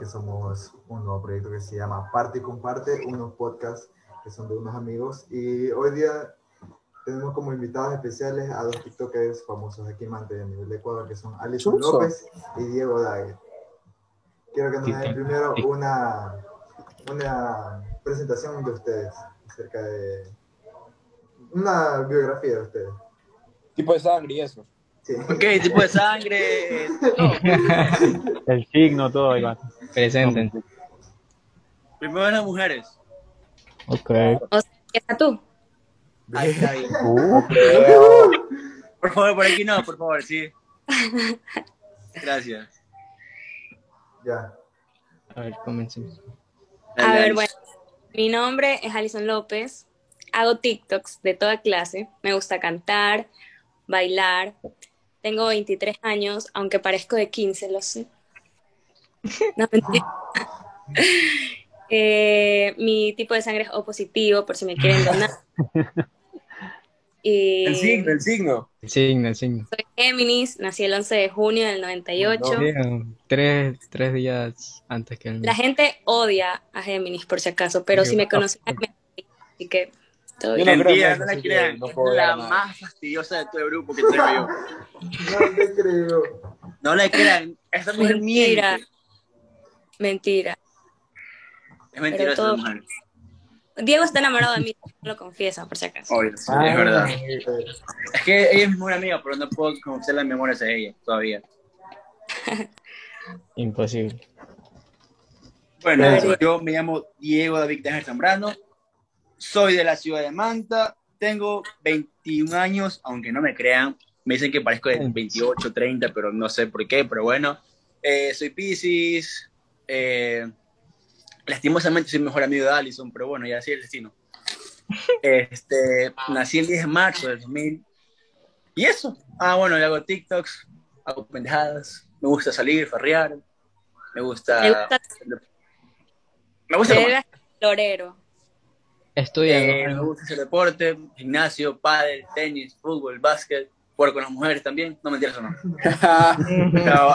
que somos un nuevo proyecto que se llama Parte y Comparte, unos podcasts que son de unos amigos. Y hoy día tenemos como invitados especiales a dos TikTokers famosos aquí en Mante, a nivel de Ecuador, que son Alison. López y Diego Dague. Quiero que nos den primero una, una presentación de ustedes acerca de una biografía de ustedes. Tipo de sangre y eso. Sí. Ok, tipo de sangre. El signo, todo, Iván. Preséntense. Primero las mujeres. Ok. Empieza tú. Ahí está bien. Uh, Por favor, por aquí no, por favor, sí. Gracias. Ya. A ver, comencemos. A Dale, ver, bueno, mi nombre es Alison López. Hago TikToks de toda clase. Me gusta cantar, bailar. Tengo 23 años, aunque parezco de 15, lo sé. No, mentira. Eh, mi tipo de sangre es O positivo, por si me quieren donar. Y El signo, el signo. El signo, el signo. soy Géminis, nací el 11 de junio del 98. Sí, tres, tres días antes que el mío. La gente odia a Géminis, por si acaso, pero si me conocen, me así que todo Yo bien. no creo Mentira, no la crean. no es puedo la más fastidiosa de todo el grupo que tengo yo. No te creo. No la crean. Esa mujer Mentira. miente. Mentira. Es mentirosa todo- esa mujer. Diego está enamorado de mí, no lo confiesa, por si acaso. Obvio, sí, es verdad. Es que ella es mi mejor amiga, pero no puedo conocer las memorias de ella todavía. Imposible. Bueno, yo me llamo Diego David Tejer Zambrano, soy de la ciudad de Manta, tengo 21 años, aunque no me crean, me dicen que parezco de 28, 30, pero no sé por qué, pero bueno, Eh, soy Pisces, eh, lastimosamente soy mejor amigo de Allison, pero bueno, ya así es el destino. Este, nací el 10 de marzo del 2000, y eso, ah bueno, yo hago TikToks, hago pendejadas, me gusta salir, farrear, me gusta... Me gusta Me gusta. Florero. Estudian, Eh, me ¿no? gusta hacer deporte, gimnasio, pádel, tenis, fútbol, básquet, jugar con las mujeres también. No mentiras o no. De todo.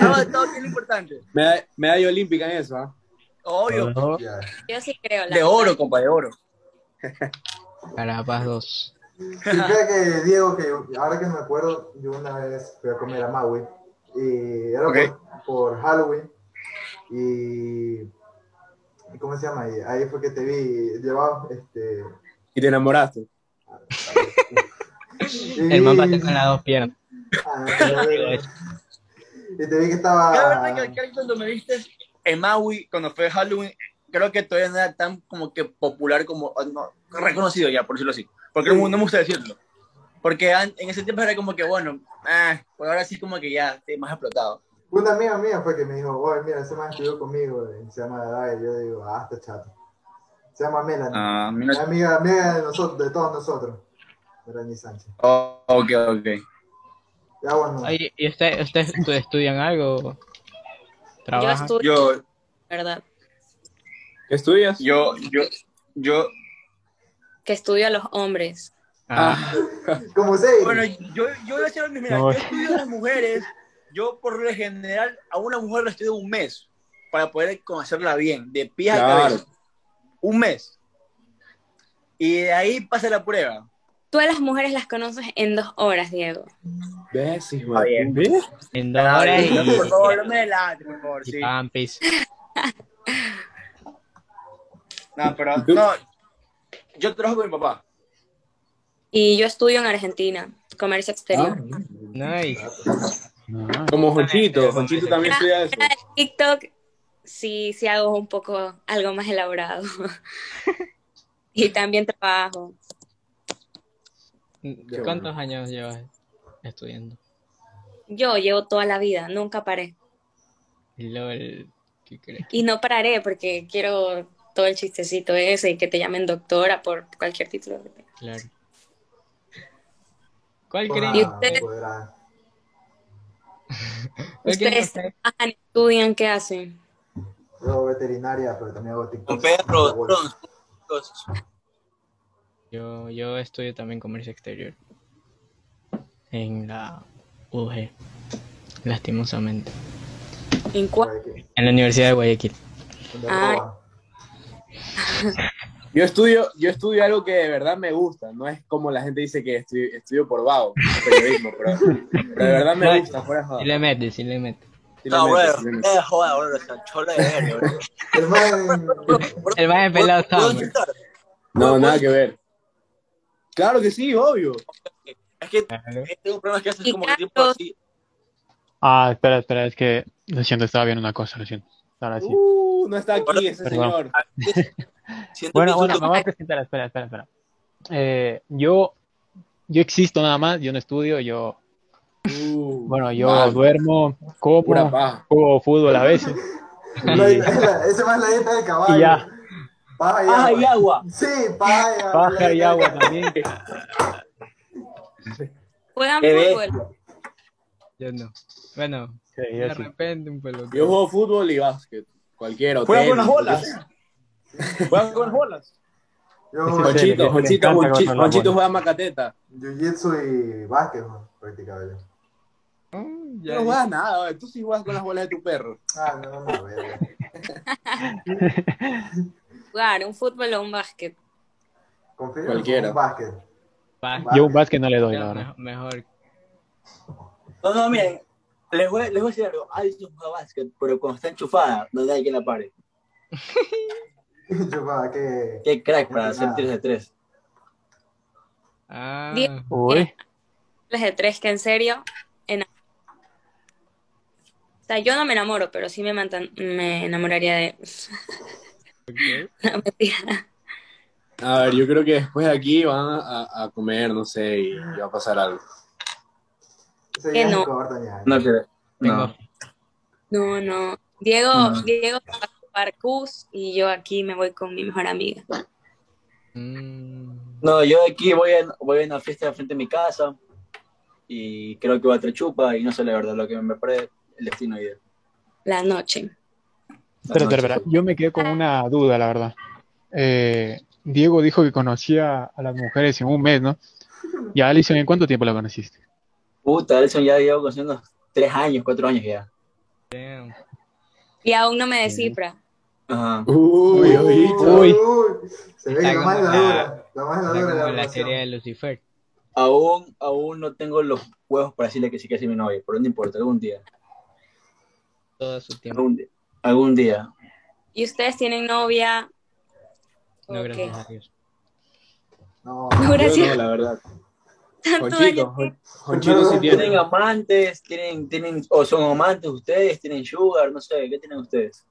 Hago de todo, que es importante. Meda- Medalla olímpica en eso, ¿ah? Obvio. No. Yo sí creo. la De oro, compa, de oro. Carapaz 2. Sí, fíjate que Diego, que ahora que me acuerdo, yo una vez fui a comer a Maui y era por, por Halloween y ¿cómo se llama? Y ahí fue que te vi llevado, este... Y te enamoraste. y- El mapa está con las dos piernas. Ah, y te vi que estaba... Vez que, que cuando me viste en Maui, cuando fue Halloween, creo que todavía no era tan como que popular como no, reconocido ya, por decirlo así. Porque no, no me gusta decirlo. Porque en ese tiempo era como que, bueno, ah, pues ahora sí como que ya estoy más explotado. Una amiga mía fue que me dijo, oye, mira, ese man estudió conmigo, y se llama Dai, y yo digo, ah, está chato. Se llama Melanie. Ah, mira. Amiga, amiga de, nosotros, de todos nosotros. Melanie Sánchez. Oh, ok, ok. Ya bueno. Oye, ¿y usted- ustedes estu- estudian algo? Yo ¿Trabajan? estudio, Yo, ¿verdad? ¿Qué estudias? yo, yo, yo, Que estudio a los hombres. Ah, Como sé. bueno, yo, yo voy a decir mira, No. yo estudio a las mujeres, yo por lo general a una mujer la estudio un mes para poder conocerla bien, de pie a Claro. cabeza. Un mes. Y de ahí pasa la prueba. Tú a las mujeres las conoces en dos horas, Diego. ¿Ves, hijo Está de- bien. ¿Ves? en dos horas y, No, por favor, no me delate, por favor, sí. pampis. No, pero no, yo trabajo con mi papá. Y yo estudio en Argentina, comercio exterior. Nice. Como Jonchito. Jonchito también estudia eso. TikTok, sí, sí hago un poco algo más elaborado. y también trabajo. ¿Cuántos años llevas estudiando? Yo llevo toda la vida, nunca paré. LOL, ¿qué crees? Y no pararé porque quiero todo el chistecito ese y que te llamen doctora por cualquier título que tengas. Claro. ¿Cuál creen? ¿Y ustedes? estudian, ¿qué hacen? Yo veterinaria, pero también hago TikTok. Con perros, bros. Yo, yo estudio también comercio exterior. En la UG. Lastimosamente. ¿En cuál? En la Universidad de Guayaquil. ¿Dónde Ay. roban? Yo estudio, yo estudio algo que de verdad me gusta, no es como la gente dice que estudio, estudio por vago, periodismo, pero, pero de verdad me gusta, fuera de joda. Sí le mete, sí le mete. No, eh, joda, bro. El man- El más pelado. No, nada que ver. Claro que sí, obvio. Es que tengo problemas que haces como que Carlos. así. Ah, espera, espera, es que lo siento, estaba viendo una cosa, lo siento. Ahora sí. Uh, no está aquí ese Perdón. señor. Siento Bueno, bueno, me voy a presentar, espera, espera, espera. Eh, yo, yo existo nada más, yo no estudio, yo, Uh, bueno, yo mal, duermo, como, paja. juego fútbol a veces. La- Ese más la dieta del caballo. Y ya. Paja y Ah, agua. y agua. Sí, paja y agua. Paja y agua también. ¿Juegan fútbol? Yo no. Bueno, Sí, de repente un pelotón. Yo juego fútbol y básquet. Cualquiera. Juega con las bolas. Juegan con las bolas. Jonchito bola. juega macateta. jiu-jitsu y básquet, ¿no? practicaba yo. Mm, no juegas nada, oye, tú sí juegas con las bolas de tu perro. Ah, no, no, verga. Jugar un fútbol o un básquet. Confío Cualquiera. Un básquet. Yo un básquet no le doy, la verdad. mejor. No, no, miren. Les voy, les voy a decir algo. Alison juega básquet, pero cuando está enchufada, no hay quien la pare. Que. Qué crack para hacer tiros de tres. Ah, Diez. Uy, de tres, que en serio. En... O sea, yo no me enamoro, pero sí me, mantan- me enamoraría de. no, mentira. A ver, yo creo que después de aquí van a, a comer, no sé, y va a pasar algo. Que es no. corto ya. No creo. No. No, no. Diego, No. Diego va a jugar cus y yo aquí me voy con mi mejor amiga. Mm, No, yo aquí voy a, voy a una fiesta de frente a mi casa y creo que va a traer chupa y no sé la verdad lo que me parece el destino ayer. La noche. espera, espera, espera. Yo me quedé con una duda, la verdad. Eh, Diego dijo que conocía a las mujeres en un mes, ¿no? Y a Alison, ¿en cuánto tiempo la conociste? Puta, Elson ya llevo conociendo unos tres años, cuatro años ya. damn. Y aún no me descifra. Ajá. Uy, ojito. Uy. Se ve que la más la la- dura. La más la dura la serie de Lucifer. Aún, aún no tengo los huevos para decirle que sí que es mi novia, pero no importa, algún día. Todo su tiempo. Algún día. Algún día. ¿Y ustedes tienen novia? No, Ok. gracias a Dios. No, No, Yo gracias. no, la verdad. Tanto ¿Tienen tiene. amantes? ¿Tienen, tienen, o son amantes ustedes? ¿Tienen sugar? No sé, ¿qué tienen ustedes?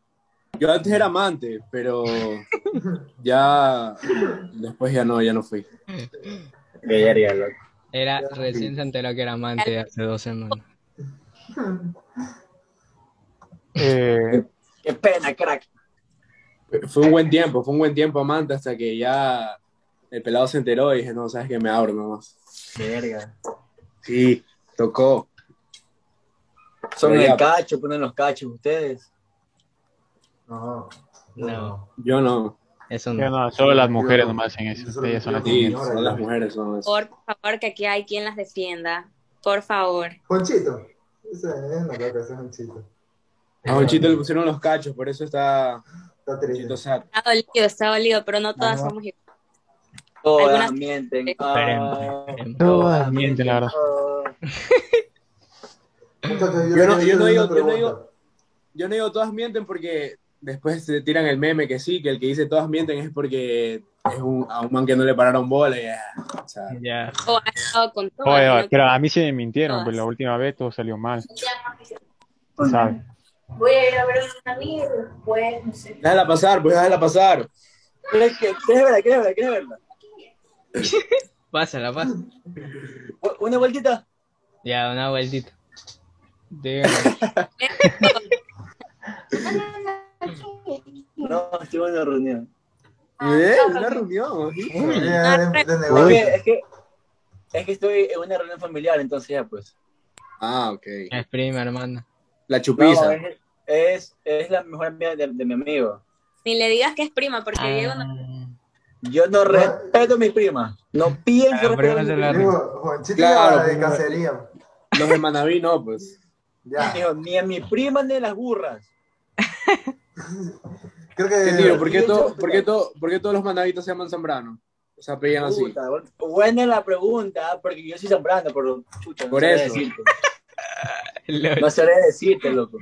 Yo antes era amante, pero ya después ya no, ya no fui. Era, recién se enteró que era amante hace dos semanas. Eh, Qué pena, crack. Fue un buen tiempo, fue un buen tiempo amante hasta que ya el pelado se enteró y dije, no, sabes que me abro nomás. Verga. Sí, tocó. Son Pero el cacho, ponen los cachos ustedes. no. No. Yo no. Eso yo no. no, solo las mujeres nomás hacen eso. Solo- Ellas son las que Sí, son las mujeres, son las- Por favor, que aquí hay quien las defienda. Por favor. Jonchito. Ese es una loca, ese es Jonchito. A Jonchito le pusieron los cachos, por eso está Está triste. Sad. Está dolido, está dolido, pero no todas somos iguales. Todas Algunas- mienten. Esperemos, Ah, esperemos. Todas mienten, la verdad. Yo no- yo no digo- yo no digo- Yo no digo todas mienten porque después se tiran el meme que sí, que el que dice todas mienten es porque es un, a un man que no le pararon bola y ya. O sea. O estado con todas. Oye, ¿no? pero a mí sí me mintieron, Todas. pues la última vez todo salió mal. ¿Sabes? Voy a ir a ver a un amigo después, no sé. déjala pasar, pues déjala pasar. ¿Quieres que- quieres verla? ¿Quieres verla? ¿Quieres verla? Pásala, pasa. ¿Una vueltita? Ya, una vueltita. Dígame. No, estuve en una reunión. ¿Eh? Una reunión. ¿sí? Eh, de- de Es negocio. que, es que, es que estoy en una reunión familiar, entonces ya pues. Ah, ok. Es prima, hermana. La No, chupiza. es, es, es la mejor amiga de, de mi amigo. Ni le digas que es prima, porque Diego no. Yo no respeto a mis primas. No pienso Ah, respetar a mis pregúntale a primas. Digo, Jonchito Claro, de pues, cacería. Los de Manaví no, pues. Ya. Dijo, ni a mi prima ni a las burras. Creo ¿Qué que. tío? ¿Por qué, Bien, to- chuta. por qué to- por qué todos los mandaditos se llaman Zambrano? Se apellidan así. Puta, buena la pregunta, porque yo soy zambrano, pero chucha, no Por eso. decirte. No sabría decirte, loco.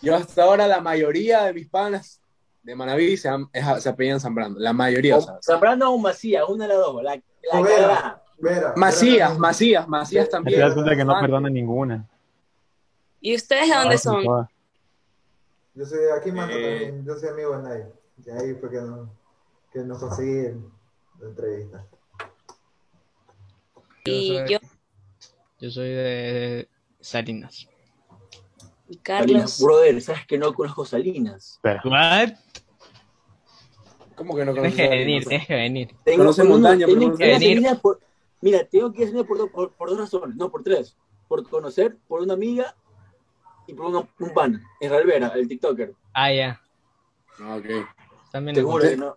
Yo hasta ahora la mayoría de mis panas de Manaví se, es- se apellidan Zambrano. La mayoría, o sea. O Zambrano o Macías, una de las dos. La, la Vera. Vera. Macías, Vera Macías, Macías también. das cuenta que no perdona ninguna. ¿Y ustedes de dónde Ah, son? Yo soy aquí Manta Eh. también, yo soy amigo de Nay. Y ahí fue que, no, que nos conseguí la entrevista. Y soy- yo, Yo soy de Salinas. y Salinas, Carlos. brother, ¿sabes que no conozco Salinas? What? ¿Cómo que no Tienes conoces que a venir, tienes que venir. Tengo Conoce montaña, pero tengo no que ir a conoce- Salinas por- Mira, tengo que ir por, por, por dos razones, no, por tres. Por conocer, por una amiga y por una- un pan. Israel Vera, el TikToker. Ah, ya. Ah, ok. También Te lo juro que no.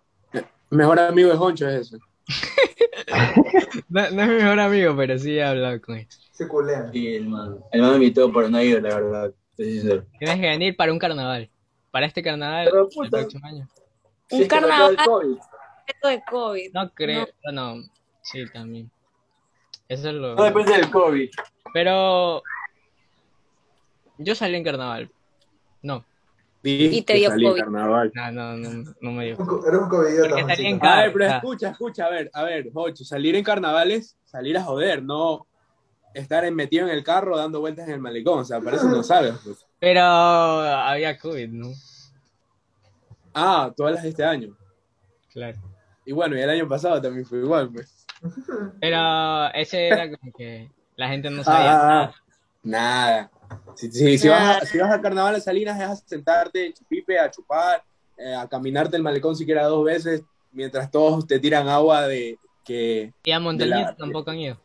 Mejor amigo de Honcho es ese. No, no es mi mejor amigo, pero sí he hablado con él. Se culean. Y el man, el man me invitó, pero no ir, la verdad. Tienes que venir para un carnaval. Para este carnaval Pero, el puta. próximo año. Si Un es que no acaba carnaval. el COVID. Esto de COVID. No creo, no. sí, también. Eso es lo. No depende del COVID. Pero yo salí en carnaval. No, Y te dio COVID. carnaval. no, no, no, no me dio. Un co- Eres un Juancito. A ver, pero Ah. escucha, escucha, a ver, a ver, Jocho, salir en carnavales, salir a joder, no estar metido en el carro dando vueltas en el malecón, o sea, para eso no sabes. pues. Pero había COVID, ¿no? Ah, todas las de este año. Claro. Y bueno, y el año pasado también fue igual, pues. Pero ese era como que la gente no sabía Ah, nada. nada. Si, si, si vas a, si vas a carnaval de Salinas es a sentarte en Chupipe, a chupar, eh, a caminarte el malecón siquiera dos veces, mientras todos te tiran agua de que... Y a Montañita tampoco han ido.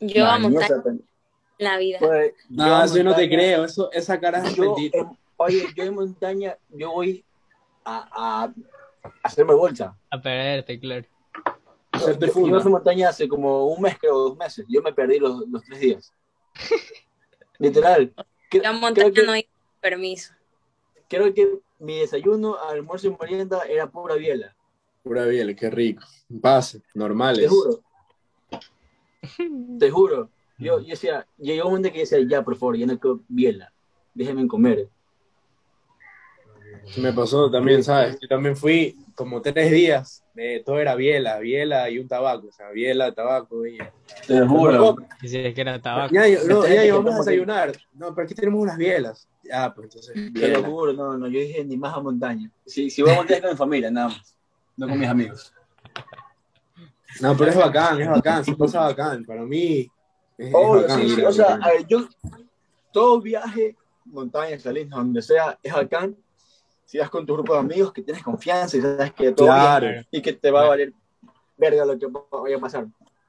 Yo a Man, no la vida. pues, No, a eso yo no te creo, eso, esa cara es mentira. en- oye, yo en montaña, yo voy a, a hacerme bolsa. A perderte, claro. Hacerte Yo, yo fui a montaña hace como un mes, creo, dos meses. Yo me perdí los, los tres días. Literal. Cre- Yo a montaña que, no hay permiso. creo que mi desayuno, almuerzo y merienda era pura biela. Pura biela, qué rico. Pase, normales. Te juro. Te juro. Yo, yo decía, llegó un momento que yo decía, ya, por favor, ya no quiero biela. Déjenme comer. Me pasó también, ¿sabes? Yo también fui como tres días, de todo era biela, biela y un tabaco, o sea, biela, tabaco y... Te lo juro. Si es que era tabaco. Ya, yo- no, Esta ya que a desayunar. No, pero aquí tenemos unas bielas. Ya, pues entonces, Te lo juro, no, no, yo dije ni más a montaña. Si, si voy a montaña con mi familia, nada más. No con mis amigos. No, pero es bacán, es bacán, se pasa bacán. Para mí es, es Oh, bacán. sí, sí, o sea, a ver, yo, todo viaje, montaña, Salinas, donde sea, es bacán. Si vas con tu grupo de amigos que tienes confianza y sabes que todo Claro. bien y que te va a valer verga lo que vaya a pasar.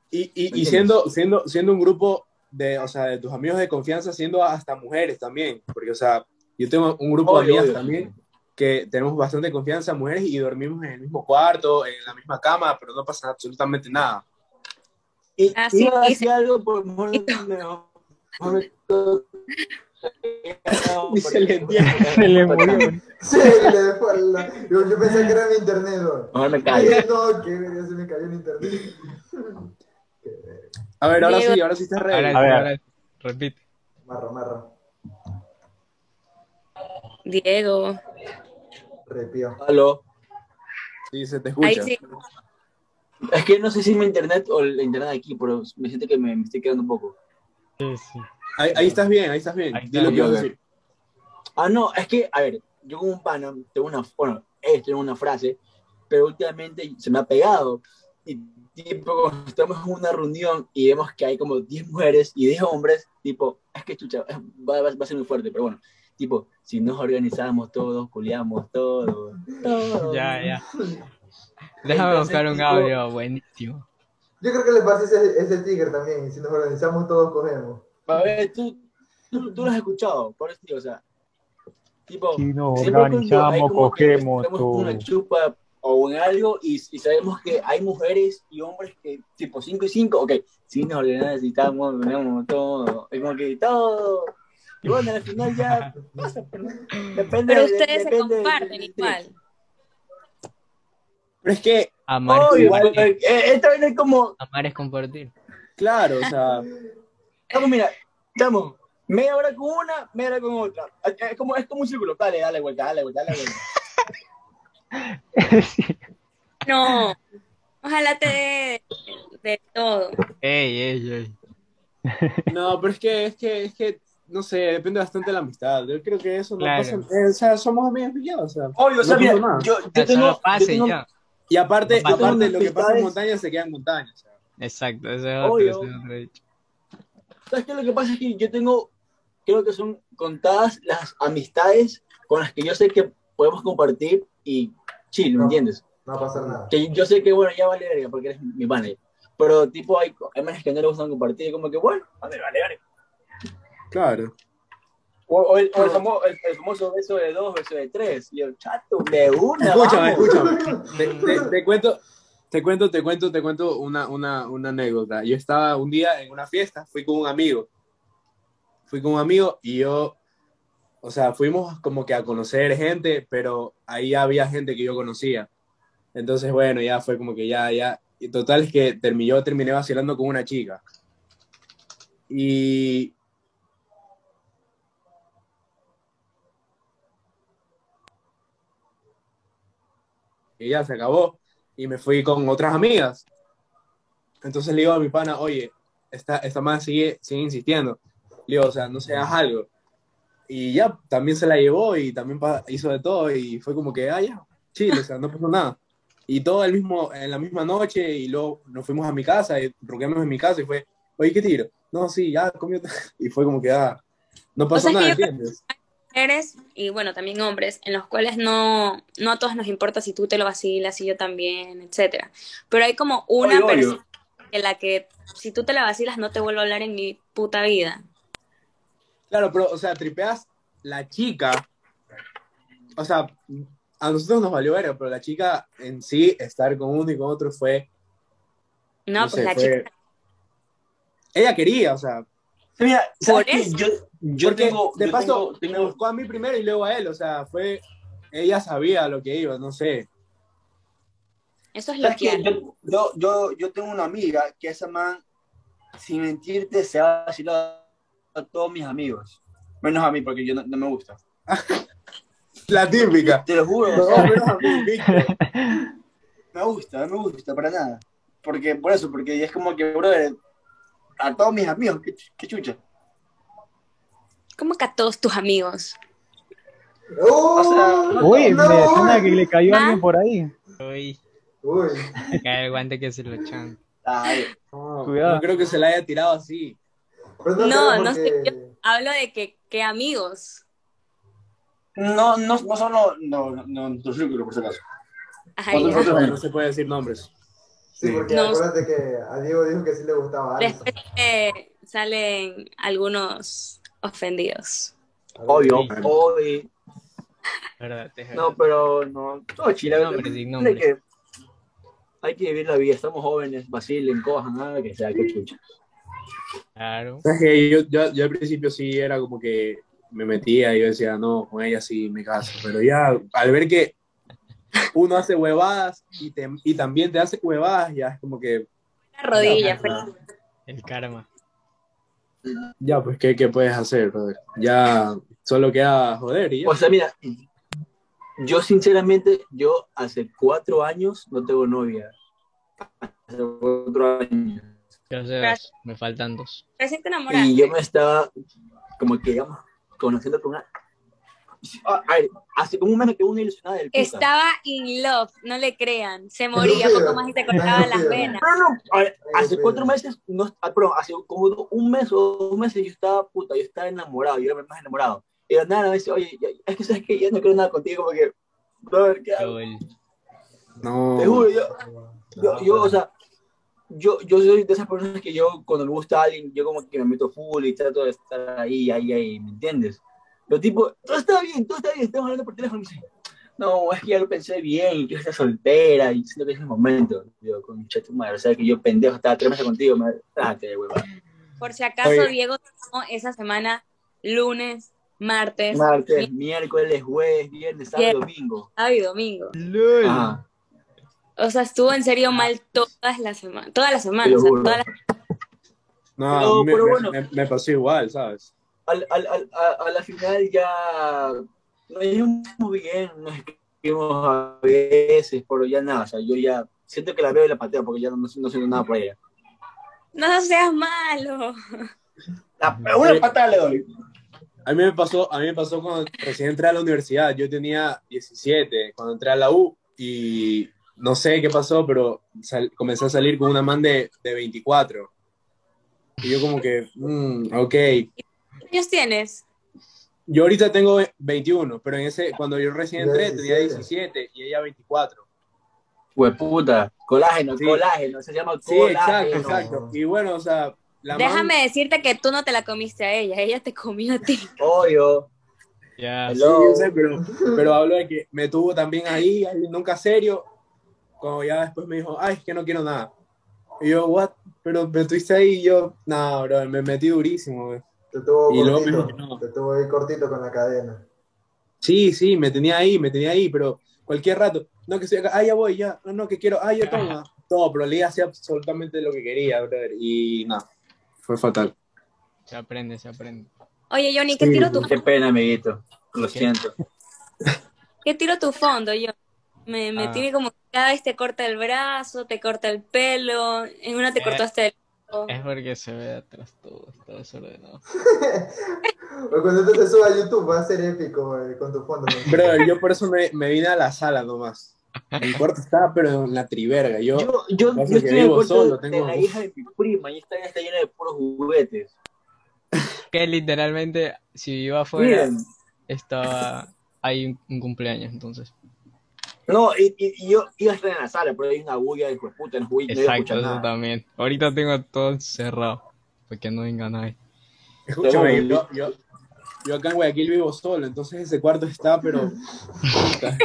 Y, y, y siendo, siendo, siendo un grupo de, o sea, de tus amigos de confianza, siendo hasta mujeres también, porque, o sea, yo tengo un grupo de Obvio, amigas obvio. también que tenemos bastante confianza, mujeres, y dormimos en el mismo cuarto, en la misma cama, pero no pasa absolutamente nada. Y Ah, sí, iba a sí, decir algo, por Ni se le entiende. Se le murió. Sí, le fue la- yo, yo pensé que era mi internet. Mejor me. No, que ya se me cayó el internet. A ver, ahora Diego. sí, ahora sí está. Ahora, A ver. ahora, repite. Marro, marro. Diego. Repío. Aló. Sí, se te Ahí escucha. sí. Es que no sé si es mi internet o el internet de aquí, pero me siento que me, me estoy quedando un poco. Sí, sí. Ahí, ahí estás bien, ahí estás bien. Ahí Di lo está. que ibas a decir. Ah, no, es que, a ver, yo como un pana tengo una, bueno, tienen una frase, pero últimamente se me ha pegado. Y tipo, estamos en una reunión y vemos que hay como 10 mujeres y 10 hombres, tipo, es que chucha, es- va, va- va a ser muy fuerte, pero bueno, tipo, si nos organizamos todos, culiamos todos. todos. Ya, ya. Déjame Entonces, buscar un tipo, audio buenísimo. Yo creo que le pasa ese, ese tigre también. Si nos organizamos todos, cogemos. A ver, tú, tú, tú lo has escuchado, por eso, o sea, tipo, Si nos organizamos, cogemos una chupa o en algo y, y sabemos que hay mujeres y hombres que tipo 5 y 5, ok, si nos necesitamos, tenemos todo, es como que todo. Y bueno, al final ya pasa, pero depende Pero de- ustedes se depende comparten igual. Pero es que, Amar, Oh, es igual, compartir. eh, esta vaina es como, Amar es compartir. claro, o sea, estamos, mira, estamos media hora con una, media hora con otra. Es como, es como un círculo, dale, dale vuelta, dale vuelta, dale vuelta. Sí. No, ojalá te dé de todo. Ey, ey, ey. no, pero es que, es que, es que, no sé, depende bastante de la amistad. Yo creo que eso no Claro. pasa, eh, o sea, somos amigos y ya, o sea. Oye, o sea, No mira, pasa nada. yo, yo tengo, yo tengo- ya. Y aparte, No aparte lo que pasa en montaña se queda en montaña. o sea. Exacto, ese es otro, Obvio. ese es otro dicho. ¿Sabes qué? Lo que pasa es que yo tengo, creo que son contadas las amistades con las que yo sé que podemos compartir y chill, ¿me No. entiendes? No va a pasar nada. Que yo sé que, bueno, ya vale verga porque eres mi pana. Pero, tipo, hay, hay manes que no le gustan compartir, como que, bueno, vale, vale, vale. Claro. O, o el, o el famo- el- el famoso beso de dos, beso de tres. Y el chato, de una. Escúchame, vamos. escúchame. Te, te- te cuento, te cuento, te cuento, te cuento una, una, una anécdota. Yo estaba un día en una fiesta, fui con un amigo. Fui con un amigo y yo, o sea, fuimos como que a conocer gente, pero ahí había gente que yo conocía. Entonces, bueno, ya fue como que ya, ya. Y total es que terminé, yo terminé vacilando con una chica. Y y ya se acabó. Y me fui con otras amigas. Entonces le digo a mi pana, oye, esta, esta man sigue, sigue insistiendo. Le digo, o sea, no seas algo. Y ya, también se la llevó y también hizo de todo y fue como que, ah, ya, chile, o sea, no pasó nada. Y todo el mismo, en la misma noche y luego nos fuimos a mi casa y roqueamos en mi casa y fue, oye, ¿qué tiro? No, sí, ya comió. Y fue como que, ah, no pasó sea, es que nada, ¿entiendes? Mujeres y bueno, también hombres, en los cuales no, no a todos nos importa si tú te lo vacilas y yo también, etcétera. Pero hay como una persona en la que si tú te la vacilas no te vuelvo a hablar en mi puta vida. Claro, pero, o sea, tripeas la chica. O sea, a nosotros nos valió ver, pero la chica en sí, estar con uno y con otro fue. No, no pues sé, la fue- chica, Ella quería, o sea. Mira, ¿sabes Por qué? eso. Yo, yo porque tengo, de yo paso, tengo- me buscó a mí primero y luego a él, o sea, fue. Ella sabía lo que iba, no sé. eso es lo que Yo, yo, yo, yo tengo una amiga que esa man, sin mentirte, se ha vacilado a todos mis amigos. Menos a mí, porque yo no, no me gusta. La típica. Te lo juro. No, o sea, menos a mí, Víctor. me gusta, no me gusta para nada. Porque, por eso, porque es como que, brother, a todos mis amigos, qué, qué chucha. ¿Cómo que a todos tus amigos? ¡Oh! O sea, Uy, no, me suena que le cayó a Ah. alguien por ahí. Uy, Uy. cae el guante que se lo echan. Ay, No, Cuidado. no creo que se la haya tirado así. Pero No, creo no sé, porque- Hablo de que, que amigos. no, no, no solo no, no, no, nuestro círculo, por si acaso. Otro- No, no se puede decir nombres. Sí, porque No. acuérdate que a Diego dijo que sí le gustaba. Después eh, salen algunos ofendidos. Obvio, obvio. No, pero no, todo chile. Nombre, sin hay, que, hay que vivir la vida, estamos jóvenes, vacilen, cojan, nada, que sea, que chucha. Claro. ¿Sabes que yo, yo, yo al principio sí era como que me metía y yo decía, no, con ella sí me caso. Pero ya al ver que uno hace huevadas y, te, y también te hace huevadas, ya es como que, La rodilla, No, pues. no. El karma. Ya, pues, ¿qué, qué puedes hacer, brother? Ya solo queda joder y ya. O sea, mira, yo sinceramente, yo hace cuatro años no tengo novia. Hace cuatro años. Dos, me faltan dos. Recién te enamoraste. Y yo me estaba, como que, digamos, conociendo con una... Ah, hace como un mes me quedé una ilusionada del puta. Estaba in love, no le crean. Se moría, poco más y se cortaban las venas. No, no, a ver, hace cuatro meses, no, ah, perdón, hace como un mes o dos meses yo estaba, puta, yo estaba enamorado, yo era más enamorado. Y de nada me dice, oye, ya- es que sabes que ya no quiero nada contigo, como que, brother, ¿qué hago? No. Te juro, yo, yo, yo, o sea, yo, yo soy de esas personas que yo, cuando me gusta a alguien, yo como que me meto full y trato de estar ahí, ahí, ahí, ¿me entiendes? Pero tipo, todo está bien, todo está bien, estamos hablando por teléfono, y dice, no, es que ya lo pensé bien, y que está soltera, y siento que es el momento. Yo, con tu madre, o sea, que yo pendejo estaba tres meses contigo, hueva. Por si acaso, Oye. Diego tomó esa semana lunes, martes, Martes, mi- miércoles, jueves, viernes, sábado, domingo. sábado y domingo. Ajá. O sea, estuvo en serio mal todas las semanas, todas las semanas, o sea, todas las- No, No, me, pero me- bueno. me- me pasó igual, ¿sabes? Al, al, al, a, a la final ya nos llevamos bien, nos escribimos a veces, pero ya nada, o sea, yo ya siento que la veo y la pateo porque ya no, no siento nada por ella. No seas malo. La, una patada le doy. A mí me pasó, a mí me pasó cuando recién entré a la universidad. Yo tenía 17 cuando entré a la U y no sé qué pasó, pero sal- comencé a salir con una man de, de 24. Y yo como que, mm, ok. ¿Qué años tienes? Yo ahorita tengo 21, pero en ese, cuando yo recién entré tenía 17. 17 y ella 24. Hueputa, colágeno, Sí. colágeno, se llama Sí, colágeno. exacto, exacto. Y bueno, o sea, la man- Déjame decirte que tú no te la comiste a ella, ella te comió a ti. Obvio. Ya. Sí, yo sé, pero, pero hablo de que me tuvo también ahí, ahí, nunca serio, como ya después me dijo, ay, es que no quiero nada. Y yo, what? Pero me tuviste ahí y yo, no, bro, me metí durísimo, güey. Te tuvo Y cortito, que no. te tuvo ahí cortito con la cadena. Sí, sí, me tenía ahí, me tenía ahí, pero cualquier rato, no, que estoy acá, ah, ya voy, ya, no, no, que quiero, ah, ya toma. No, pero le hacía absolutamente lo que quería, brother, y nada, fue fatal. Se aprende, se aprende. Oye, Johnny, ¿qué Sí, tiro tu, Qué pena, amiguito. Lo siento. qué tiro tu fondo? Yo me, me Ah. tiene como que cada vez te corta el brazo, te corta el pelo, en una te Eh. cortaste el Es porque se ve de atrás todo, está desordenado. O cuando tú te subas a YouTube va a ser épico eh, con tu fondo. Brother, yo por eso me, me vine a la sala nomás. Mi cuarto estaba, pero en la triverga, yo... Yo, yo, yo estoy en el vivo cuarto solo, de tengo- la hija de mi prima y esta ya está llena de puros juguetes. Que literalmente, si iba afuera, Miren. estaba ahí un, un cumpleaños, entonces. No, y, y, y yo iba a estar en la sala, pero hay una bulla de puta, no, no Exacto, escuchar eso nada. también. Ahorita tengo todo cerrado, porque no venga nadie. Escúchame, yo, yo, yo acá en Guayaquil vivo solo, entonces ese cuarto está, pero puta,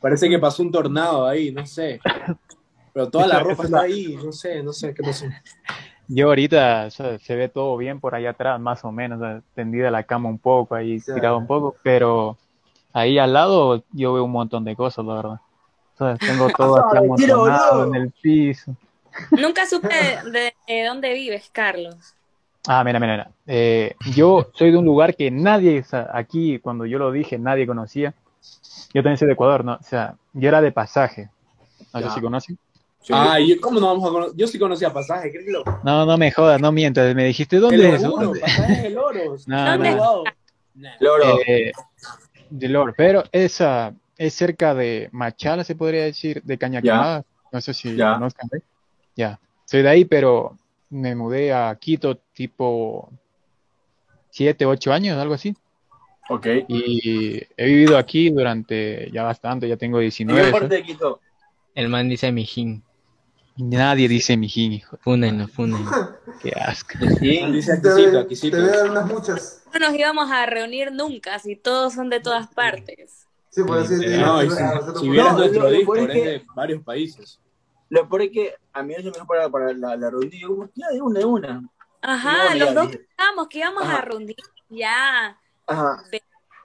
parece que pasó un tornado ahí, no sé. Pero toda la ropa está ahí, no sé, no sé qué pasó. Yo ahorita o sea, se ve todo bien por allá atrás, más o menos, o sea, tendida la cama un poco, ahí Sí. tirado un poco, pero ahí al lado yo veo un montón de cosas, la verdad. Tengo todo mentira, amontonado en el piso. Nunca supe de, de- de dónde vives, Carlos. Ah, mira, mira, mira. Eh, yo soy de un lugar que nadie, o sea, aquí cuando yo lo dije, nadie conocía. Yo también soy de Ecuador, ¿no? O sea, yo era de pasaje. No sé si conocen. Sí. Ah, yo, ¿cómo no vamos a conocer? Yo sí conocía pasaje, créelo. No, no me jodas, no mientas. Me dijiste, ¿dónde El es eso? oro, ¿Dónde? pasaje no. Nah. Loro, Eh, de Lord, pero esa es cerca de Machala, se podría decir, de Cañaquemada. No sé si Ya. conozcan. Ya, soy de ahí, pero me mudé a Quito tipo 7, 8 años, algo así. ok. Y he vivido aquí durante ya bastante, ya tengo ¿En qué 19. parte ¿sabes? de Quito? El man dice mijín. Nadie dice mijín, hijo. Fúnenlo, fúnenlo. Qué asco. Sí. Dice Aquisito, Aquisito. Te voy a dar unas muchas. No nos íbamos a reunir nunca, si todos son de todas partes. Sí, por así decirlo. Si, si vieras nuestro peor es de varios países. Lo peor es que a mí es lo mejor para, para la, la. Yo como, ya, de una, de una. Ajá, No, los dos dije. pensábamos que íbamos Ajá. a reunir ya. Ajá.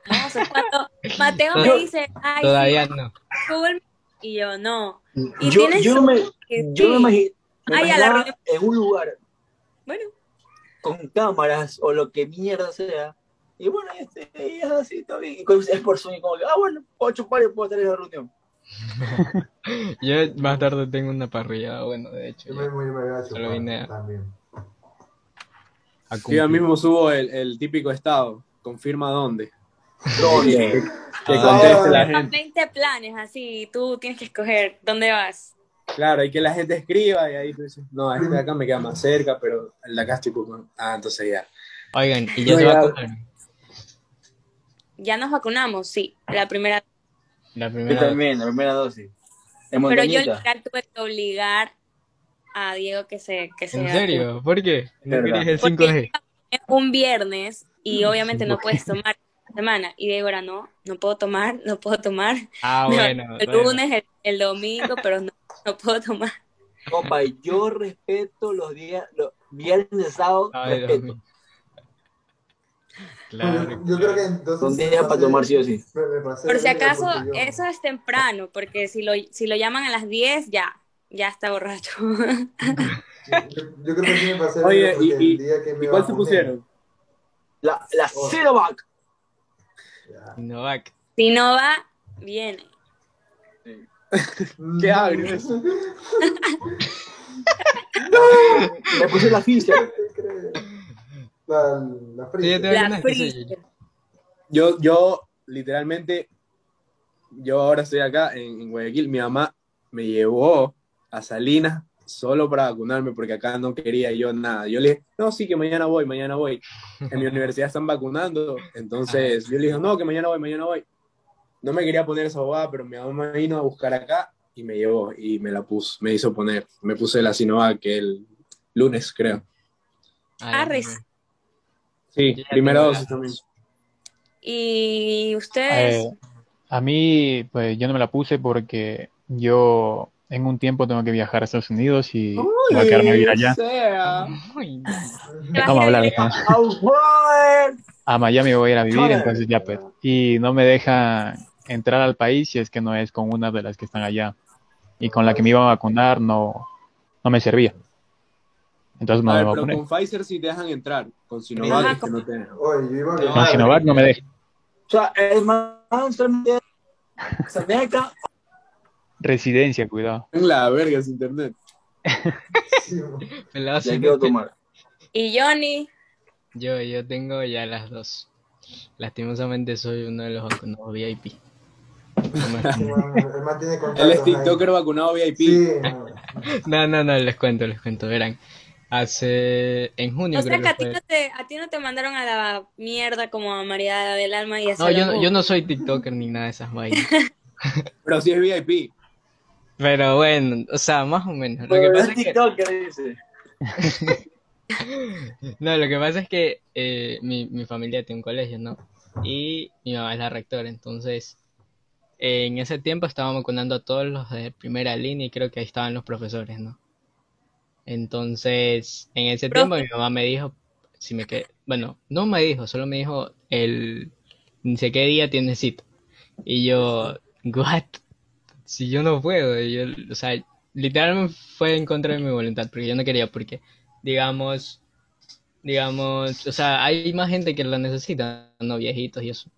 No, o sea, cuando Mateo me dice, ay, Todavía sí, no. cool, y yo no. Y Yo, tienes yo me, que yo me, sí. imagi- me Ay, a la en un lugar Bueno, con cámaras o lo que mierda sea. Y bueno, este, y es así, todo bien. Y es por Zoom, y como que, ah, bueno, ocho pares puedo estar en la reunión. Yo más tarde tengo una parrilla, bueno, de hecho. Yo muy a Solo vine a- también. a Yo mismo subo el, el típico estado. Confirma dónde. ¿Dónde? Que Ah. conteste la gente. 20 planes así, tú tienes que escoger dónde vas. Claro, y que la gente escriba y ahí tú dices, no, este de acá me queda más cerca, pero el de acá estoy poco. Ah, entonces ya. Oigan, ¿y ya No, se ya- vacunaron? Ya nos vacunamos, sí, la primera. La Yo primera. también, la primera dosis. En Pero yo literal tuve que obligar a Diego que se que se ¿En vacune. serio? ¿Por qué? ¿No Verdad. querías el Porque 5G? es un viernes y obviamente no puedes tomar semana. Y Débora, no, no puedo tomar, no puedo tomar. Ah, bueno. el bueno. lunes, el, el domingo, pero no, no puedo tomar. Compa, yo respeto los días, los viernes, sábado, Ay, Dios respeto. Claro. Yo creo que entonces. Son días para tomar sí o sí. Por si día acaso, yo- eso es temprano, porque si lo, si lo llaman a las 10, ya, ya está borracho. Yo, yo creo que sí me pasé Oye, día porque y- y- el día que me ¿Y cuál se pusieron? La, la Oh. Sinovac. ya. Novak. si no va, viene. Qué agrio es. Me puse la Pfizer. La, la Sí, frita. yo tengo La sí. freezer. Yo, yo, literalmente, yo ahora estoy acá en, en Guayaquil. Mi mamá me llevó a Salinas solo para vacunarme porque acá no quería yo nada. Yo le dije, no, sí, que mañana voy, mañana voy. En mi universidad están vacunando. Entonces yo le dije, no, que mañana voy, mañana voy. No me quería poner esa bobada, pero mi mamá me vino a buscar acá y me llevó y me la puso, me hizo poner. Me puse la Sinovac el lunes, creo. Ah, Arre. ya, Sí, primera dosis las también. Y ustedes, Eh, a mí, pues yo no me la puse porque yo en un tiempo tengo que viajar a Estados Unidos y voy a quedarme a vivir allá. sea. Uy, ¿te vas Vamos a hablar brother. A Miami voy a ir a vivir, entonces ya pues. Y no me dejan entrar al país si es que no es con una de las que están allá. Y con la que me iban a vacunar no, no me servía. Entonces no A me pero con Pfizer sí te dejan entrar. Con Sinovac es que no te dejan. Oye. Con Sinovac no me dejan. O sea, es más, solamente Saneca. Residencia, cuidado. En la verga es internet. Mo. pelado Ya quiero tomar. Y Johnny, Yo, yo tengo ya las dos. Lastimosamente soy uno de los vacunados VIP. Me- Él es. TikToker vacunado VIP. Sí, no, no, no, les cuento, les cuento. Verán, hace en junio o sea creo que a que ti, fue. no te, a ti no te mandaron a la mierda como a María del Alma y a No, yo, no- Salomón. yo no soy TikToker ni nada de esas vainas. Pero sí es VIP. Pero bueno, o sea, más o menos. Lo que Pero pasa es que, no, lo que pasa es que eh, mi, mi familia tiene un colegio, ¿no? Y mi mamá es la rectora, entonces eh, en ese tiempo estábamos vacunando a todos los de primera línea y creo que ahí estaban los profesores, ¿no? Entonces, en ese Profe. tiempo mi mamá me dijo, si me quedé, bueno, no me dijo, solo me dijo el, ni sé qué día tienes cita. Y yo, what? Si yo no puedo, y yo, o sea, literalmente fue en contra de mi voluntad, porque yo no quería, porque, digamos, digamos, o sea, hay más gente que lo necesita, no viejitos y eso.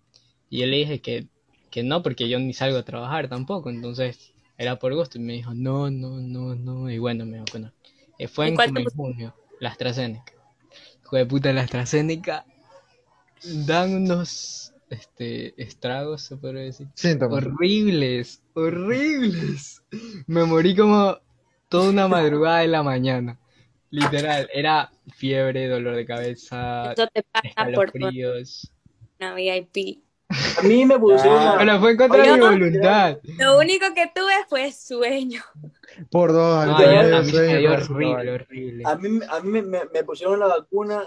Y yo le dije que, que no, porque yo ni salgo a trabajar tampoco, entonces era por gusto, y me dijo, no, no, no, no, y bueno, me vacunaron. Eh, fue ¿Y en, como en junio, la AstraZeneca. Hijo de puta, la AstraZeneca dan unos este, estragos, se podría decir. Síntomas. Horribles, horribles. Me morí como toda una madrugada de la mañana. Literal, era fiebre, dolor de cabeza, Eso te pasa por una VIP. A mí me pusieron Ah. una- Pero fue contra de mi Oye, voluntad. Lo único que tuve fue sueño. Por dos, No, yo- a sueño, horrible, horrible. A mí, a mí me, me- me pusieron la vacuna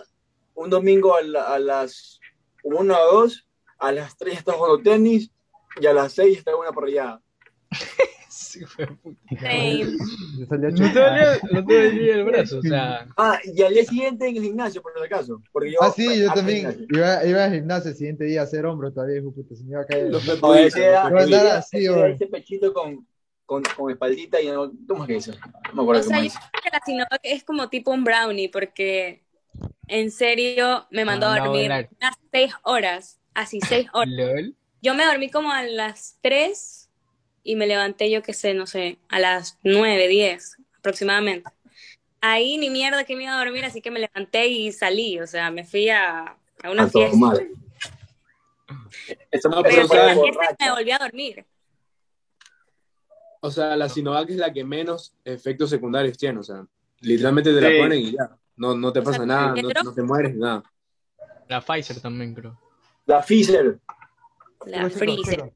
un domingo a, la- a las 1 o 2, a las 3 estaba jugando tenis y a las 6 estaba una parrillada. Sí, fue puta. Same. Me salía No chulo. te dolía, no te dolía el brazo, o sea. Ah, y al día siguiente en el gimnasio, por si acaso. Porque yo, Ah, sí, yo también iba, iba al gimnasio el siguiente día a hacer hombros todavía, hijo de puta, se me iba a caer. Los No, pepuditos, ese era, Iba a andar ese era- así, ese era güey. ese pechito con, con, con espaldita y no, ¿cómo es que dice? No me acuerdo O cómo sea, yo creo que es como tipo un brownie, porque en serio me mandó a mandó a dormir unas seis horas, así seis horas. LOL. Yo me dormí como a las tres y me levanté, yo qué sé, no sé, a las nueve, diez aproximadamente. Ahí ni mierda que me iba a dormir, así que me levanté y salí, o sea, me fui a, a una A fiesta. Eso No, Pero pero, la fiesta me volví a dormir. O sea, la Sinovac es la que menos efectos secundarios tiene. O sea, literalmente te Sí. la ponen y ya. No, no te O sea, pasa nada, no, no te mueres, nada. La Pfizer también, creo. La Pfizer. La freezer.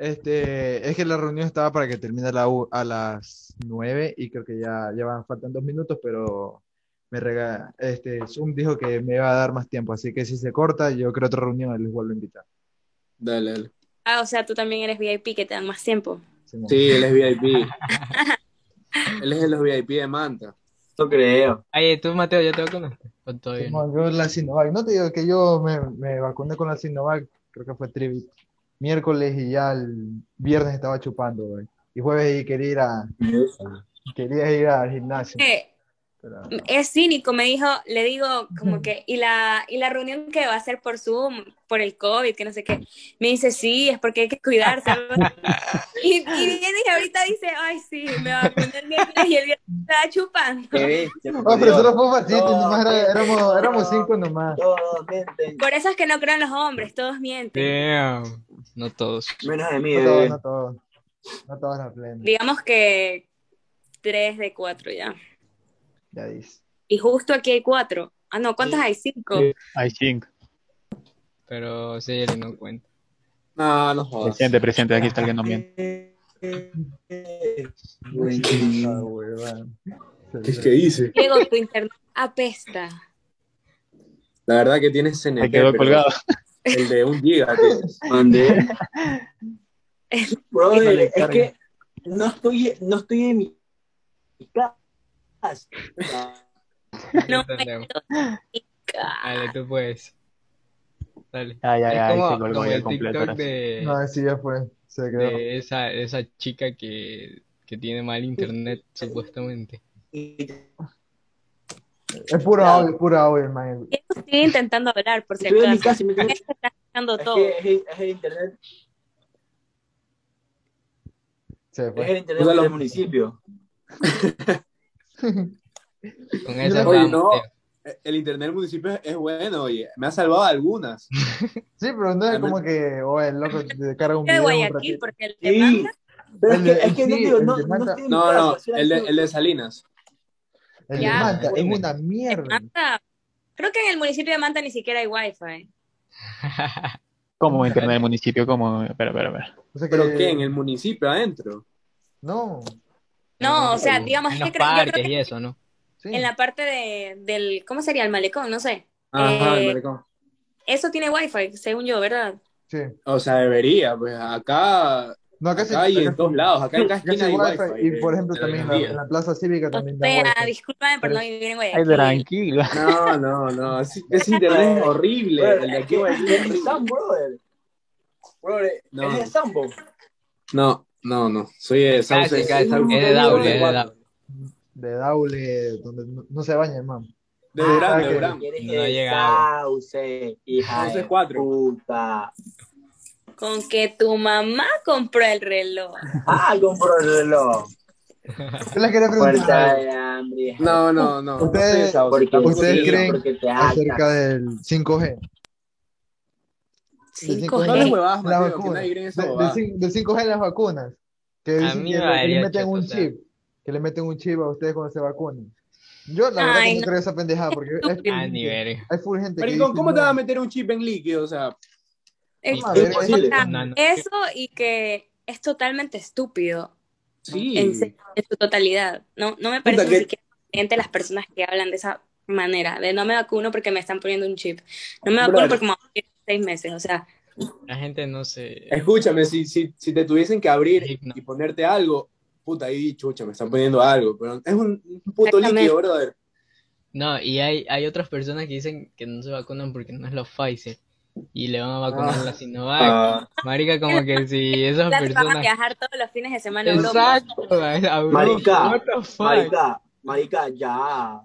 Este, es que la reunión estaba para que termine la U a las 9 y creo que ya, ya van, faltan dos minutos, pero me rega, este, Zoom dijo que me iba a dar más tiempo, así que si se corta, yo creo otra reunión les vuelvo a invitar. Dale, dale. Ah, o sea, tú también eres VIP, que te dan más tiempo. Sí, él es VIP. él es de los VIP de Manta. No creo. Ay, tú, Mateo, ¿ya te vacunaste? ¿O todavía no? Simón, yo la Sinovac. No te digo que yo me, me vacuné con la Sinovac, creo que fue tri- miércoles y ya el viernes estaba chupando, güey. Y jueves y quería ir a, quería ir al gimnasio. Eh, pero- es cínico, me dijo, le digo como que, y la, y la reunión que va a ser por Zoom, por el COVID, que no sé qué, me dice, sí, es porque hay que cuidarse. y, y viene y ahorita dice, ay, sí, me vacuné el miércoles y el viernes estaba chupando. Qué Ah, pero Dios. solo fue un nomás era- éramos, éramos no. cinco nomás. Todos mienten. Por eso es que no creo en los hombres, todos mienten. Damn. No todos. Menos de mí, No todos, no todos. No todos la plena. Digamos que tres de cuatro ya. Ya dice. Y justo aquí hay cuatro. Ah, no, ¿cuántas hay? Cinco. Sí. Hay cinco. Pero sí, él no cuenta. No, no jodas. Presente, presente, aquí está el que no miente. ¿Qué es que dice? Diego, tu internet apesta. La verdad que tienes CNT. Se quedó colgado. El de un giga. Mandé. Brother, es que no estoy, no estoy en mi casa. No, Entendemos. Dale, tú puedes. Dale. Ay, ay, es ay, como, se como el completo. TikTok de, No, sí, ya fue. Se quedó. de esa, esa chica que, que tiene mal internet, supuestamente. Es puro audio, puro audio, man. Sigue intentando hablar, por si Estoy en mi acaso. casa y me Él está escuchando Es que es el, es el internet, Se es el internet del municipio. Con esa Oye, vamos, no. Teo. El internet del municipio es bueno, oye. Me ha salvado algunas. Sí, pero no es como que, oh, el loco te carga un de video. Guayaquil, porque el de Sí. Pero es El que, de- es que no digo, no, de no el de, el de Salinas. El de Ya, Manta es una mierda. Manta- creo que en el municipio de Manta ni siquiera hay wifi. ¿Cómo internet del municipio? ¿Cómo? Espera, espera, espera. O sea que- ¿Pero qué? ¿En el municipio adentro? No, No, o sea, no. digamos, En es los que creo, yo creo parques que y eso, ¿no? sí. en la parte de, del, ¿cómo sería? El malecón, no sé. Ajá, Eh, el malecón. Eso tiene wifi, según yo, ¿verdad? Sí. O sea, debería, pues acá, No, acá sí- acá y acá en sí- todos lados, acá en cada sí esquina hay hay wifi. wifi. Y por ejemplo, también en la, en la plaza cívica O también da sea, wifi. discúlpame por no vivir en Ay, Guayaquil. tranquilo. No, no, no, ese, ese internet es horrible, el de aquí que es es de horrible. Sam, brother. Brother, No. es de Sambo. No, no, no, soy de Sauce. Es de Daule, de Daule. De Daule, donde no, no se baña, hermano. De Ah, Durán, de Durán. No de llegaba. Sauce, hija Sauce de cuatro. puta. Con que tu mamá compró el reloj. Ah, compró el reloj. Yo les quería preguntar de hambre. hija. No, no, no. Ustedes- ¿Ustedes creen acerca del 5G. Del 5G. No les huevadas, La Mateo, que nadie De- 5G en las vacunas. Que, A dicen mí que, le- que meten un o chip. Que le meten un chip a ustedes cuando se vacunen. Yo la verdad Ay, que no no. creo esa pendejada porque hay full, ni verga. hay full gente que Maricón, dice, ¿cómo te vas a meter un chip en líquido? O sea, Es- a ver, o imposible. sea, No, no. Eso y que es totalmente estúpido sí. en, su totalidad. No, no me Puta, parece que- ni siquiera las personas que hablan de esa manera, de no me vacuno porque me están poniendo un chip. No me vacuno Brother. porque me seis meses. O sea, La gente no se... Escúchame, si, si, si te tuviesen que abrir Digno. y ponerte algo, puta, ahí chucha, me están poniendo algo. Pero es un, un puto líquido, brother. No, y hay, hay otras personas que dicen que no se vacunan porque no es los Pfizer. Y le van a vacunar Ah. la Sinovac. Ah, Marica, como que si esas las van a personas... viajar todos los fines de semana a Europa. Exacto, Marica, marica, marica, ya.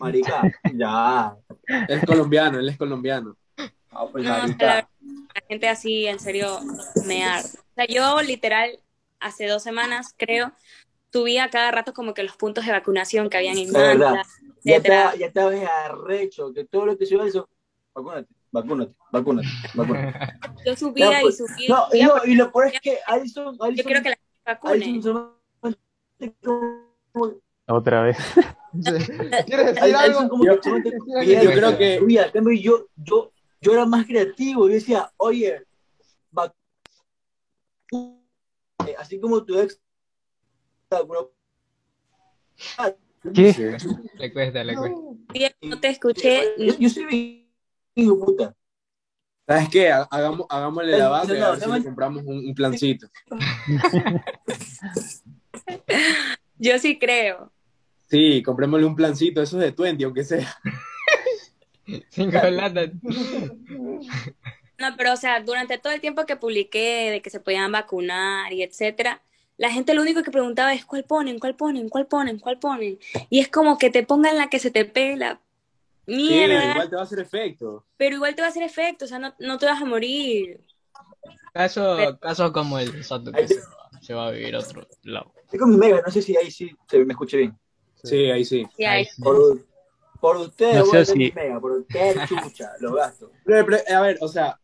Marica, ya. Es colombiano, él es colombiano. Ah, pues, No, o sea, la, la gente así, en serio, me arde. O sea, yo literal, hace dos semanas, creo, subía cada rato como que los puntos de vacunación que habían en. Manta, Ya te, ya arrecho, que todo lo que sube eso, vacúnate, vacúnate, vacúnate, vacúnate. Yo subía Ya, pues, y subía No, subía no, y lo peor es que Alison, yo Alison, quiero que la gente vacune. Otra vez. ¿Quieres decir Alison algo? como que solamente Yo Yo creo que subía. Cambio, yo, yo, era más creativo, yo decía, oye, eh, así como tu ex ¿Qué? Sí. Le cuesta, le cuesta. No te escuché. Yo, yo soy hijo puta. ¿Sabes qué? Ha- Hagamos, hagámosle la base y no, a ver si no, le no. compramos un, un plancito. Yo sí creo. Sí, comprémosle un plancito, eso es de 20, aunque sea. Cinco latas. No, pero o sea, durante todo el tiempo que publiqué de que se podían vacunar y etcétera, la gente lo único que preguntaba es cuál ponen, cuál ponen, cuál ponen, cuál ponen. Y es como que te pongan la que se te pela. Sí, Mierda, igual te va a hacer efecto. pero igual te va a hacer efecto, o sea, no, no te vas a morir. Caso, caso como el Soto que se va, se va a vivir a otro lado. Estoy con mi mega, no sé si ahí sí se me escuche bien. Sí, ahí sí. Sí, Ahí sí. Por, por ustedes No sé si- mega, por qué chucha, lo gasto. Pero, pero, a ver, o sea,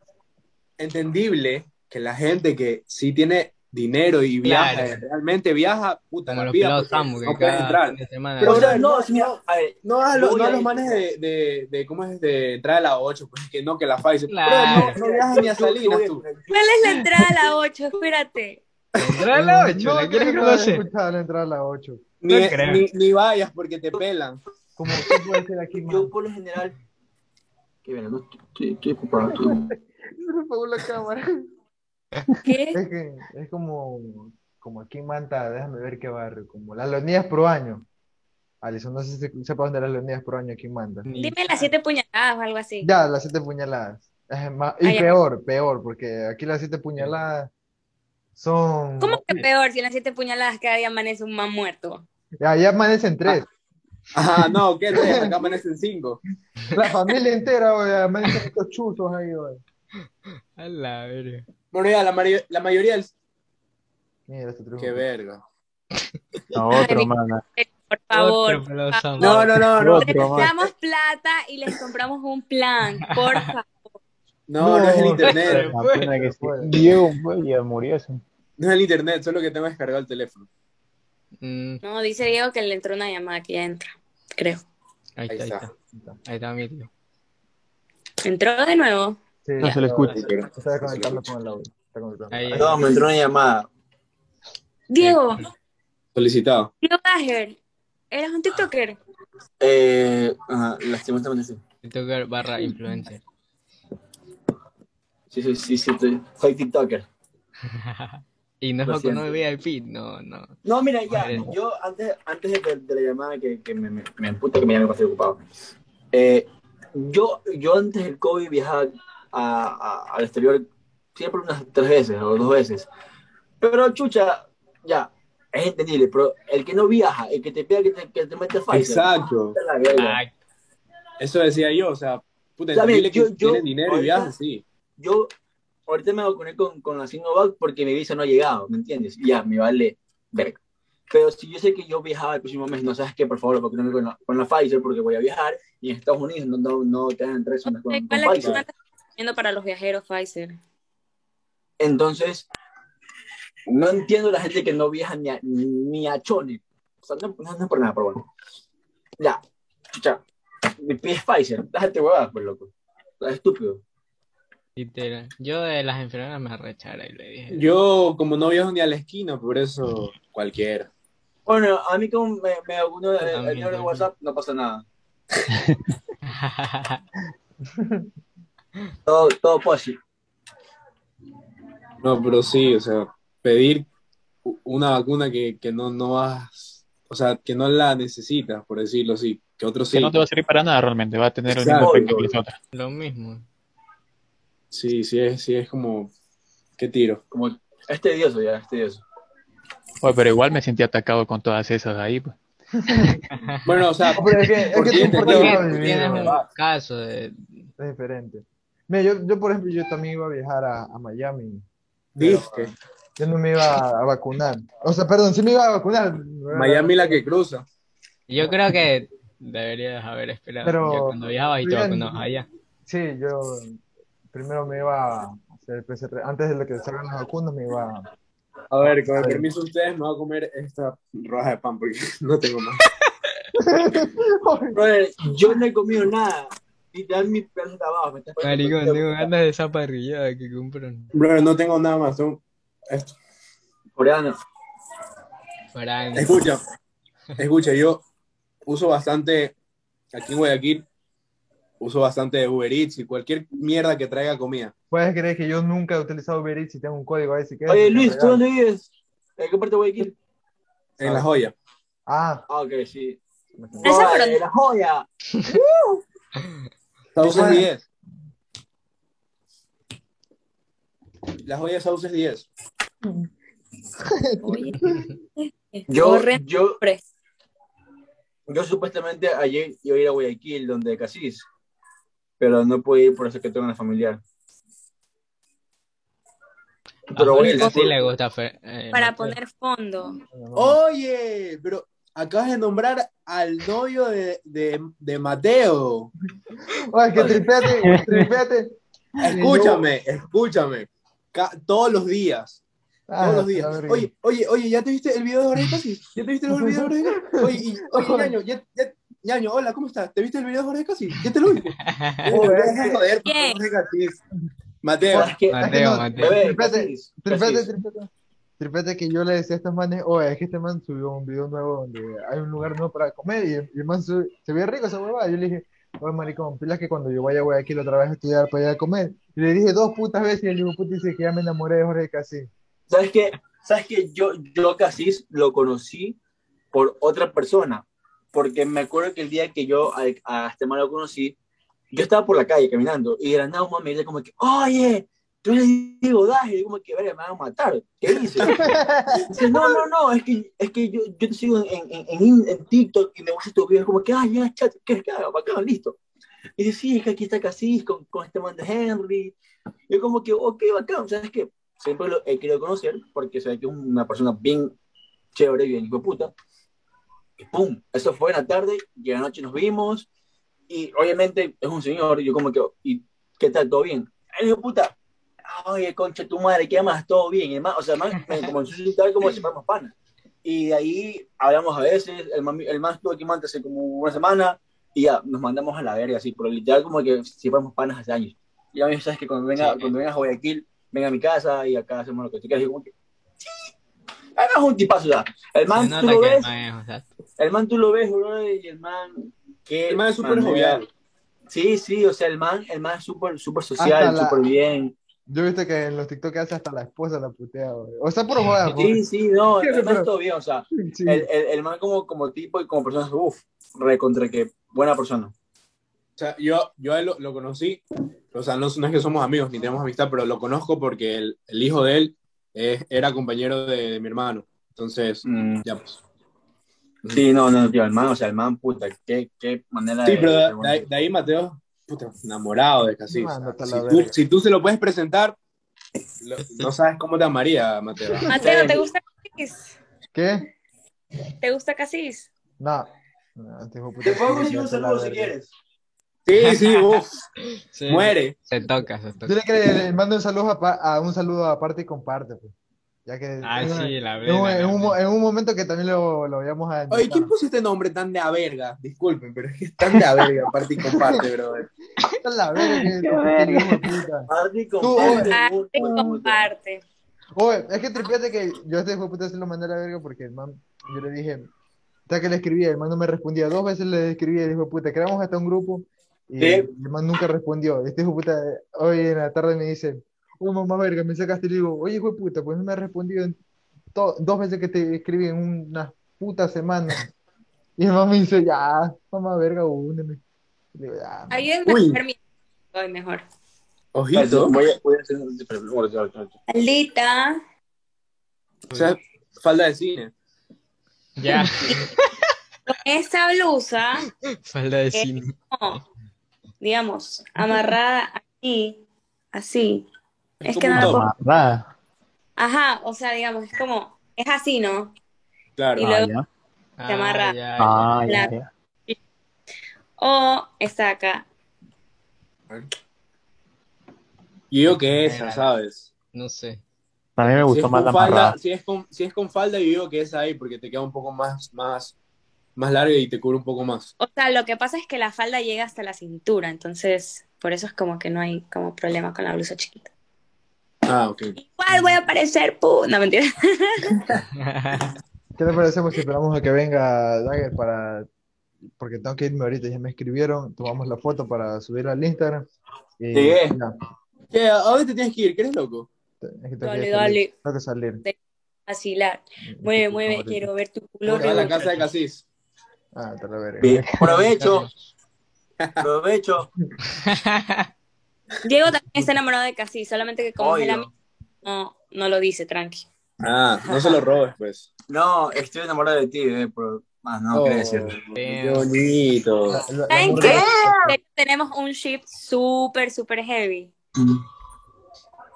entendible que la gente que sí tiene dinero y viaja, Claro. eh, realmente viaja, puta, Como la los que no puedes cada entrar. Pero, o sea, no, no, si mira, a ver, No a, los- no a los manes de, de, de, ¿cómo es? De entrar a las 8, pues que no, que la Pfizer. Claro. Pero no, no viajas ni a Salinas tú. ¿Cuál es la entrada a la 8? Espérate. Entra a las ocho, No, ¿la quieres conocer? la entrada a 8. Ni, No ni, ni vayas porque te pelan. Como ¿qué puede ser aquí, Yo por lo general, que bueno, no estoy, estoy ocupado. estoy- Se me apagó la cámara. ¿Qué? Es que es como, como aquí en Manta, déjame ver qué barrio, como las Leonidas por año. Alison, no sé si sepa dónde las Leonidas por año aquí en Manta. Dime las siete puñaladas o algo así. Ya, las siete puñaladas. Es más- y Ah, ya. peor, peor, porque aquí las siete puñaladas son. ¿Cómo que peor si en las siete puñaladas cada día amanece un man muerto? Ya, ya amanecen tres. Ajá, no, ¿qué tres? Acá amanecen cinco. La familia entera, güey, amanecen estos chuzos ahí, güey. A la verga. Bueno, ya, la, la mayoría del... Mira, este triunfo. Qué verga. A otro, mana. Por favor. Otro. No, no, no, no. Mana. Damos plata y les compramos un plan, por favor. No, no es el No. internet. Diego, ya murió eso. No es el internet, solo que tengo descargado el teléfono. Mm, No, dice Diego que le entró una llamada que ya entra, creo. ahí Ahí está, ahí está. está. Ahí está mi tío. ¿Entró de nuevo? Sí, No se le escucha. Está conectando con el audio. Está. Ahí. No, me entró una llamada. Diego, Solicitado. Diego Gajer, ¿eres un TikToker? Eh, ajá, lastimosamente sí. TikToker barra influencer. Sí, sí, sí, sí, soy TikToker. y no es no. VIP, no, no. No, mira, ya, yo antes, antes de, de la llamada que, que me, me, me emputa que me llame para estoy ocupado. Eh, yo, yo antes del COVID viajaba a, a- al exterior siempre unas tres veces o dos veces. Pero chucha, ya, es entendible, pero el que no viaja, el que te pega que te, que te mete Pfizer. Exacto. Ah, Eso decía yo, o sea, puta, mira, que yo- dinero y viajas, sí. Yo ahorita me vacuné con, con la Sinovac porque mi visa no ha llegado, ¿me entiendes? Ya, me vale verga. Pero si yo sé que yo viajaba el próximo mes, no sabes qué, por favor, vacúname con la, con la Pfizer porque voy a viajar y en Estados Unidos no, no, no te dan tres con, con ¿Cuál es Pfizer. está haciendo para los viajeros Pfizer? Entonces, no entiendo la gente que no viaja ni a, ni a Chone. O sea, no, no, no es por nada, pero bueno. Ya, chucha, me pides Pfizer, déjate huevadas, pues loco. Es estúpido. Literal. Yo de las enfermeras me arrechara y le dije. Yo, como no viajo ni a la esquina, por eso cualquiera. Bueno, a mí como me, me vacunó el, el de. WhatsApp, no pasa nada. Todo, todo posible. No, pero sí, o sea, pedir una vacuna que, que no, no vas, o sea, que no la necesitas, por decirlo así, que otros sí. Que no te va a servir para nada realmente, va a tener el mismo efecto que las otras. Lo mismo. Sí, sí es, sí es como, ¿qué tiro? Como, es tedioso ya, es tedioso. Oye, pero igual me sentí atacado con todas esas ahí. Pues. Bueno, o sea, pero es que, es ¿Por que tú tienes un caso de. Es diferente. Mira, yo, yo, por ejemplo, yo también iba a viajar a, a Miami. viste, Yo no me iba a vacunar. O sea, perdón, sí me iba a vacunar. Miami la que cruza. Yo creo que deberías haber esperado. Pero- cuando viajabas y te vacunabas allá. Sí, yo primero me iba a hacer PCR. Antes de lo que salgan las vacunas, me iba a... A ver, con el permiso de ustedes, me voy a comer esta roja de pan porque no tengo más. Brother, yo no he comido nada. Y te dan mi pedazo de abajo. Me estás poniendo Maricón, tengo ganas de esa parrillada que compraron. Bro, no tengo nada más. tengo esto. Coreano. Escucha, escucha, yo uso bastante aquí en Guayaquil uso bastante Uber Eats y cualquier mierda que traiga comida. ¿Puedes creer que yo nunca he utilizado Uber Eats y tengo un código ahí? Si quieres, Oye, Luis, ¿tú dónde vives? ¿En qué parte de Guayaquil? En la joya. Ah, Ah, ok, sí. Esa Ay, la joya. Sauces 10. La joya Sauces 10. Oye, Yo, corre, yo, yo supuestamente ayer iba a ir a Guayaquil, donde Casís, pero no pude ir por eso que tengo una familiar. Pero a- sí le gusta. Fe- eh, para poner fondo. Oye, pero acabas de nombrar al novio de, de, de Mateo. Oye, que tripete, tripete. Escúchame, escúchame. Ca- todos los días. Ah, Todos los días. Oye, oye, oye, ¿ya te viste el video de Jorge? ¿Ya te viste el video de Jorge? Oye, y- oye, ñaño, ya, ya- ñaño, hola, ¿cómo estás? ¿Te viste el video de Jorge Casi? ¿Ya te lo de joder, Bien. Jorge Casís. Mateo, Mateo, Mateo. bebé, Tripete, Casís, Tripete, Casís. tripete. Tripete que yo le decía a estos manes, oye, es que este man subió un video nuevo donde hay un lugar nuevo para comer y, y el man sube- se ve rico esa huevada. Yo le dije, oye, maricón, pilas que cuando yo vaya a Guayaquil otra vez a estudiar para ir a comer. Y le dije dos putas veces y el hijo puta dice que ya me enamoré de Jorge Casi. ¿Sabes qué? ¿Sabes qué? Yo, yo Casís lo conocí por otra persona, porque me acuerdo que el día que yo a, a este man lo conocí, yo estaba por la calle caminando y de la nada me dice como que, oye, tú le digo, Daje, y como que, verga, me van a matar. ¿Qué dices? Dice, no, no, no, es que, es que yo, yo te sigo en, en, en, en TikTok y me gusta tu video, como que, ah, ya, chat, ¿qué que haga? Bacán, listo. Y dice, sí, es que aquí está Casís con, con este man de Henry. Y yo como que, ok, bacán, ¿sabes qué? Siempre lo he querido conocer porque sé que es una persona bien chévere, bien hijo de puta. Y pum, eso fue en la tarde y en la noche nos vimos. Y obviamente es un señor, y yo como que, ¿y qué tal? ¿Todo bien? El hijo de puta, oye, concha tu madre, ¿qué más? ¿Todo bien? Y el man, o sea, el man me comenzó a insultar como si fuéramos panas. Y de ahí hablamos a veces, el man, el man estuvo aquí hace como una semana y ya, nos mandamos a la verga, así, pero literal como que si fuéramos panas hace años. Y a mí, ¿sabes que Cuando, venga, Sí. cuando vengas a Guayaquil, venga a mi casa y acá hacemos lo que tú quieras. Y como que, además es un tipazo, ya. El Se man, tú lo que el ves, man o sea, el man tú lo ves, bro, y el man... qué el man es súper jovial. Sí, sí, o sea, el man, el man es súper, súper Hasta social, la- súper bien. Yo he visto que en los TikTok hace hasta la esposa la putea, güey. O sea, puro joder, Sí, sí, no, Sí, el man es todo bien, o sea, Sí. el, el, el man como, como tipo y como persona, uff, recontra que buena persona. O sea, yo, yo a él lo, lo conocí, o sea, no, no es que somos amigos ni tenemos amistad, pero lo conozco porque el, el hijo de él es- era compañero de, de mi hermano. Entonces, Mm. ya pues. Sí, no, no, tío, el man, o sea, el man, puta, qué, qué manera Sí, de... pero de, de- de ahí, de ahí Mateo, puta, enamorado de a Si tú, verga. si tú se lo puedes presentar, lo- no sabes cómo te amaría, Mateo. Mateo, ¿te gusta Casís? ¿Qué? ¿Te gusta Casís? No. No, este Te puedo sí, conseguir un saludo si quieres. Sí, sí, uff, sí, muere. Se toca, se toca. Dile que le, le mando un saludo a, a un saludo aparte y comparte, pues. Ya que Ah, en, sí, la en verdad. en un mo- en un momento que también lo, lo vayamos a Oye. ¿quién puso este nombre tan de a verga? Disculpen, pero es que es tan de a verga, aparte y comparte, es la verga puta. Marty, Tú, comparte, Ah, puta, te puta. comparte. Oye, es que tripiate que yo a este hijo de puta se lo mandé a la verga porque el man, yo le dije, o sea que le escribía, el man no me respondía, dos veces le escribí, el hijo de puta, creamos hasta un grupo y Sí. el man nunca respondió. Este hijo puta, hoy en la tarde me dice, oye mamá verga, me sacaste y le digo, oye hijo de puta, pues no me has respondido en dos veces que te escribí en una puta semana. Y el man me dice, ya, mamá verga, úneme. Le digo, ya. man". Ayúdenme Uy. a hacer mi hoy mejor. Ojito. Voy a, voy a hacer un... Maldita. O sea, falda de cine. Ya, Con esa blusa, falda de Eh, cine. no, digamos, amarrada aquí, así. Es que no la puedo. Ajá, o sea, digamos, es como, es así, ¿no? Claro. Y Ah, luego- ya. Se amarra. Ah, ya, ya. Ya, La- ya. O está acá. Yo digo que esa, ¿sabes? No sé. A mí me Si es, gustó más la falda, si, es con, si es con falda, yo digo que esa ahí, porque te queda un poco más, más, más larga y te cubre un poco más. O sea, lo que pasa es que la falda llega hasta la cintura, entonces por eso es como que no hay como problema con la blusa chiquita. Ah, ok. Igual voy a aparecer, pu. No, mentira. ¿Qué le parecemos si esperamos a que venga Dagger para porque tengo que irme ahorita, ya me escribieron, tomamos la foto para subirla al Instagram. Y Llegué. ya, ¿Qué? ¿A dónde te tienes que ir? ¿Qué eres loco? es que tengo Dale, que dale. salir, tengo que salir. Vacilar. Mueve, mueve, quiero ver tu culo. A la casa de Casís. Ah, te la veré. Bien, Provecho. Provecho. Diego también está enamorado de Casi, solamente que como es el amigo, no, no lo dice, tranqui. Ah, no se lo robes, pues. No, estoy enamorado de ti, eh, pero más no Oh, quería decirlo. Qué bonito. ¿Saben qué? Tenemos un ship súper, súper heavy.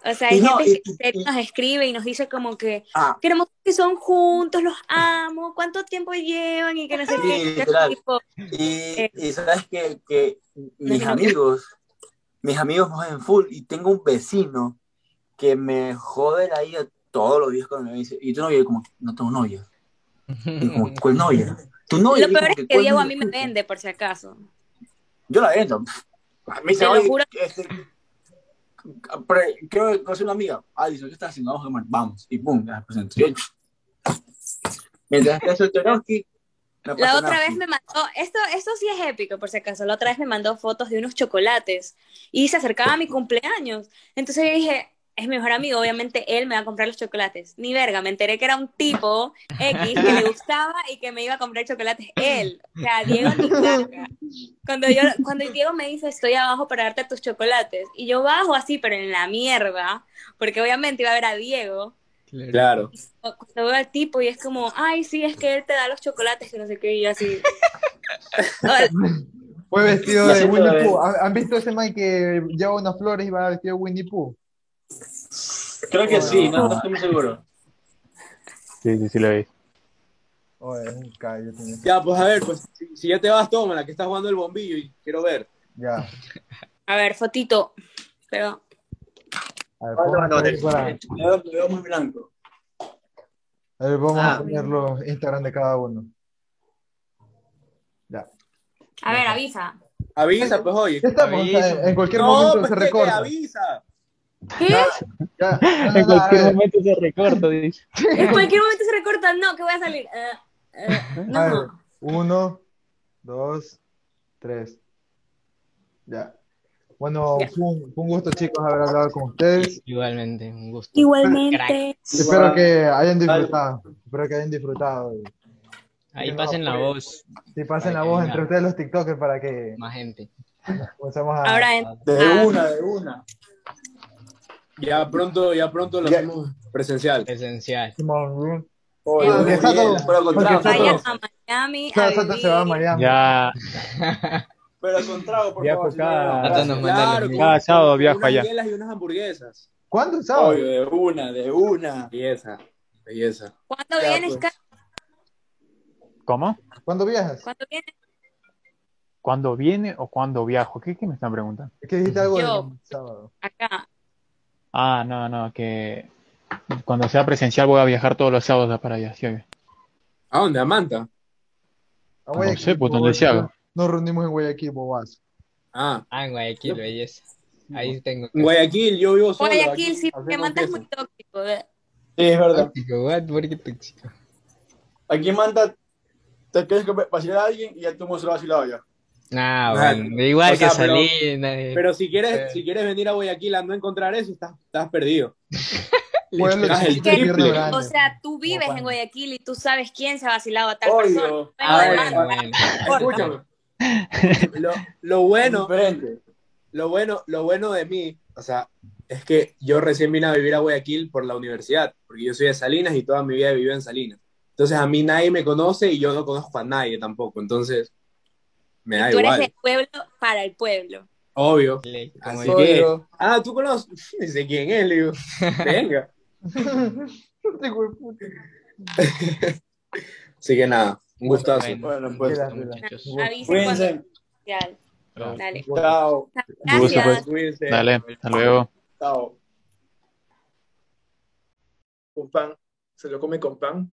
O sea, Y hay no, gente y- que nos escribe y nos dice como que Ah, queremos que son juntos, los amo, cuánto tiempo llevan y que no sé qué. Literal. tipo, y, y sabes que, que mis amigos, mis amigos me joden full y tengo un vecino que me jode la vida todos los días cuando me dice, ¿y tu novia? Y como, no tengo novia. Y como, ¿cuál novia? ¿Tu novia? Lo Y peor es que ¿cuál Diego a mí me vende, por si acaso. Yo la vendo. A mí se lo juro. este, pero quiero conocer una amiga. Ah, dice, ¿qué estás haciendo? Vamos a comer. Vamos. Y pum, la presento. Mientras que hace el La otra nada. vez me mandó, esto, esto sí es épico, por si acaso, la otra vez me mandó fotos de unos chocolates y se acercaba a mi cumpleaños. Entonces yo dije, es mi mejor amigo, obviamente él me va a comprar los chocolates. Ni verga, me enteré que era un tipo X que le gustaba y que me iba a comprar chocolates él. O sea, Diego ni. Cuando, yo, cuando Diego me dice, estoy abajo para darte tus chocolates, y yo bajo así, pero en la mierda, porque obviamente iba a ver a Diego. Claro. Cuando veo al tipo y es como, ay, sí, es que él te da los chocolates, que no sé qué, y yo así. Fue vestido de Winnie Pooh. ¿Han han visto ese man que lleva unas flores y va vestido de Winnie Pooh? Creo que sí, no, no estoy muy seguro. Sí, sí, sí lo vi. Oh, es un callo. Ya, pues a ver, pues si, si ya te vas, toma, la que estás jugando el bombillo y quiero ver. Ya. A ver, fotito. Pero, A ver, No, no, para- me veo- muy blanco. a ver, vamos a Ah. poner los Instagram de cada uno. Ya. a ver, avisa. Avisa, pues oye. Estamos, o sea, Avisa. en cualquier No, momento pues se recorta. avisa. ¿Qué? Ya, En cualquier momento se recorta, dice. En cualquier momento se recorta. No, que voy a salir. Eh, eh, a ver, no. uno, dos, tres. Ya. Bueno, Ya. fue un, fue un gusto, chicos, haber hablado con ustedes. Igualmente, un gusto. Igualmente. Espero que hayan disfrutado. Espero que hayan disfrutado. Ahí No, pasen la voz, Si pasen la voz venga. entre ustedes los TikTokers para que más gente. comencemos a... Ahora en- De una, de una. Ya pronto, ya pronto lo hacemos presencial. Esencial. Simón, Oye, Porque vaya pero- a Miami. A se va a. Miami. Ya, Pero con trago, por Viajo favor. no, cada- nos Claro, Cada sábado viajo unas allá. hielas y unas hamburguesas. ¿Cuándo? ¿El sábado? Oye, de una, de una. Belleza, belleza. ¿Cuándo Ya, vienes, pues. ¿Cómo? ¿Cuándo viajas? ¿Cuándo vienes? ¿Cuándo viene o cuándo viajo? ¿Qué, qué me están preguntando? Es que dijiste algo Yo. del sábado. Acá. Ah, no, no, que cuando sea presencial voy a viajar todos los sábados para allá. ¿sí? ¿A dónde? ¿A Manta? A No Guayaquil, sé, pues, por donde se haga. Nos reunimos en Guayaquil, bobazo. Ah, Ah, en Guayaquil, belleza. Ahí tengo. en Guayaquil, yo vivo solo. Guayaquil, aquí sí, porque Manta es muy tóxico. ¿eh? Sí, es verdad. Tóxico, what? ¿Por qué tóxico? Aquí en Manta te quieres que vacilar a alguien y ya tú lo vacilado ya. Ah, igual o sea, que pero- salir. nadie- Pero si quieres, si quieres venir a Guayaquil a no encontrar eso, estás, estás perdido. O sea, tú vives en. Guayaquil y tú sabes quién se ha vacilado a tal Obvio. persona. Ah, bueno, bueno. Escúchame. Lo, lo bueno, lo bueno, lo bueno de mí, o sea, es que yo recién vine a vivir a Guayaquil por la universidad, porque yo soy de Salinas y toda mi vida he vivido en Salinas. Entonces a mí nadie me conoce y yo no conozco a nadie tampoco. Entonces me da Y tú eres del pueblo para el pueblo. Obvio. Así el- que, ah, tú conoces, dice quién es, le digo, venga. Así que nada, un gustazo. Bueno, pues. gusto, muchachos. Avisen cuando. Dale. Chao. Un gusto, Gracias. pues. Dale, hasta luego. Chao. con pan, se lo come con pan.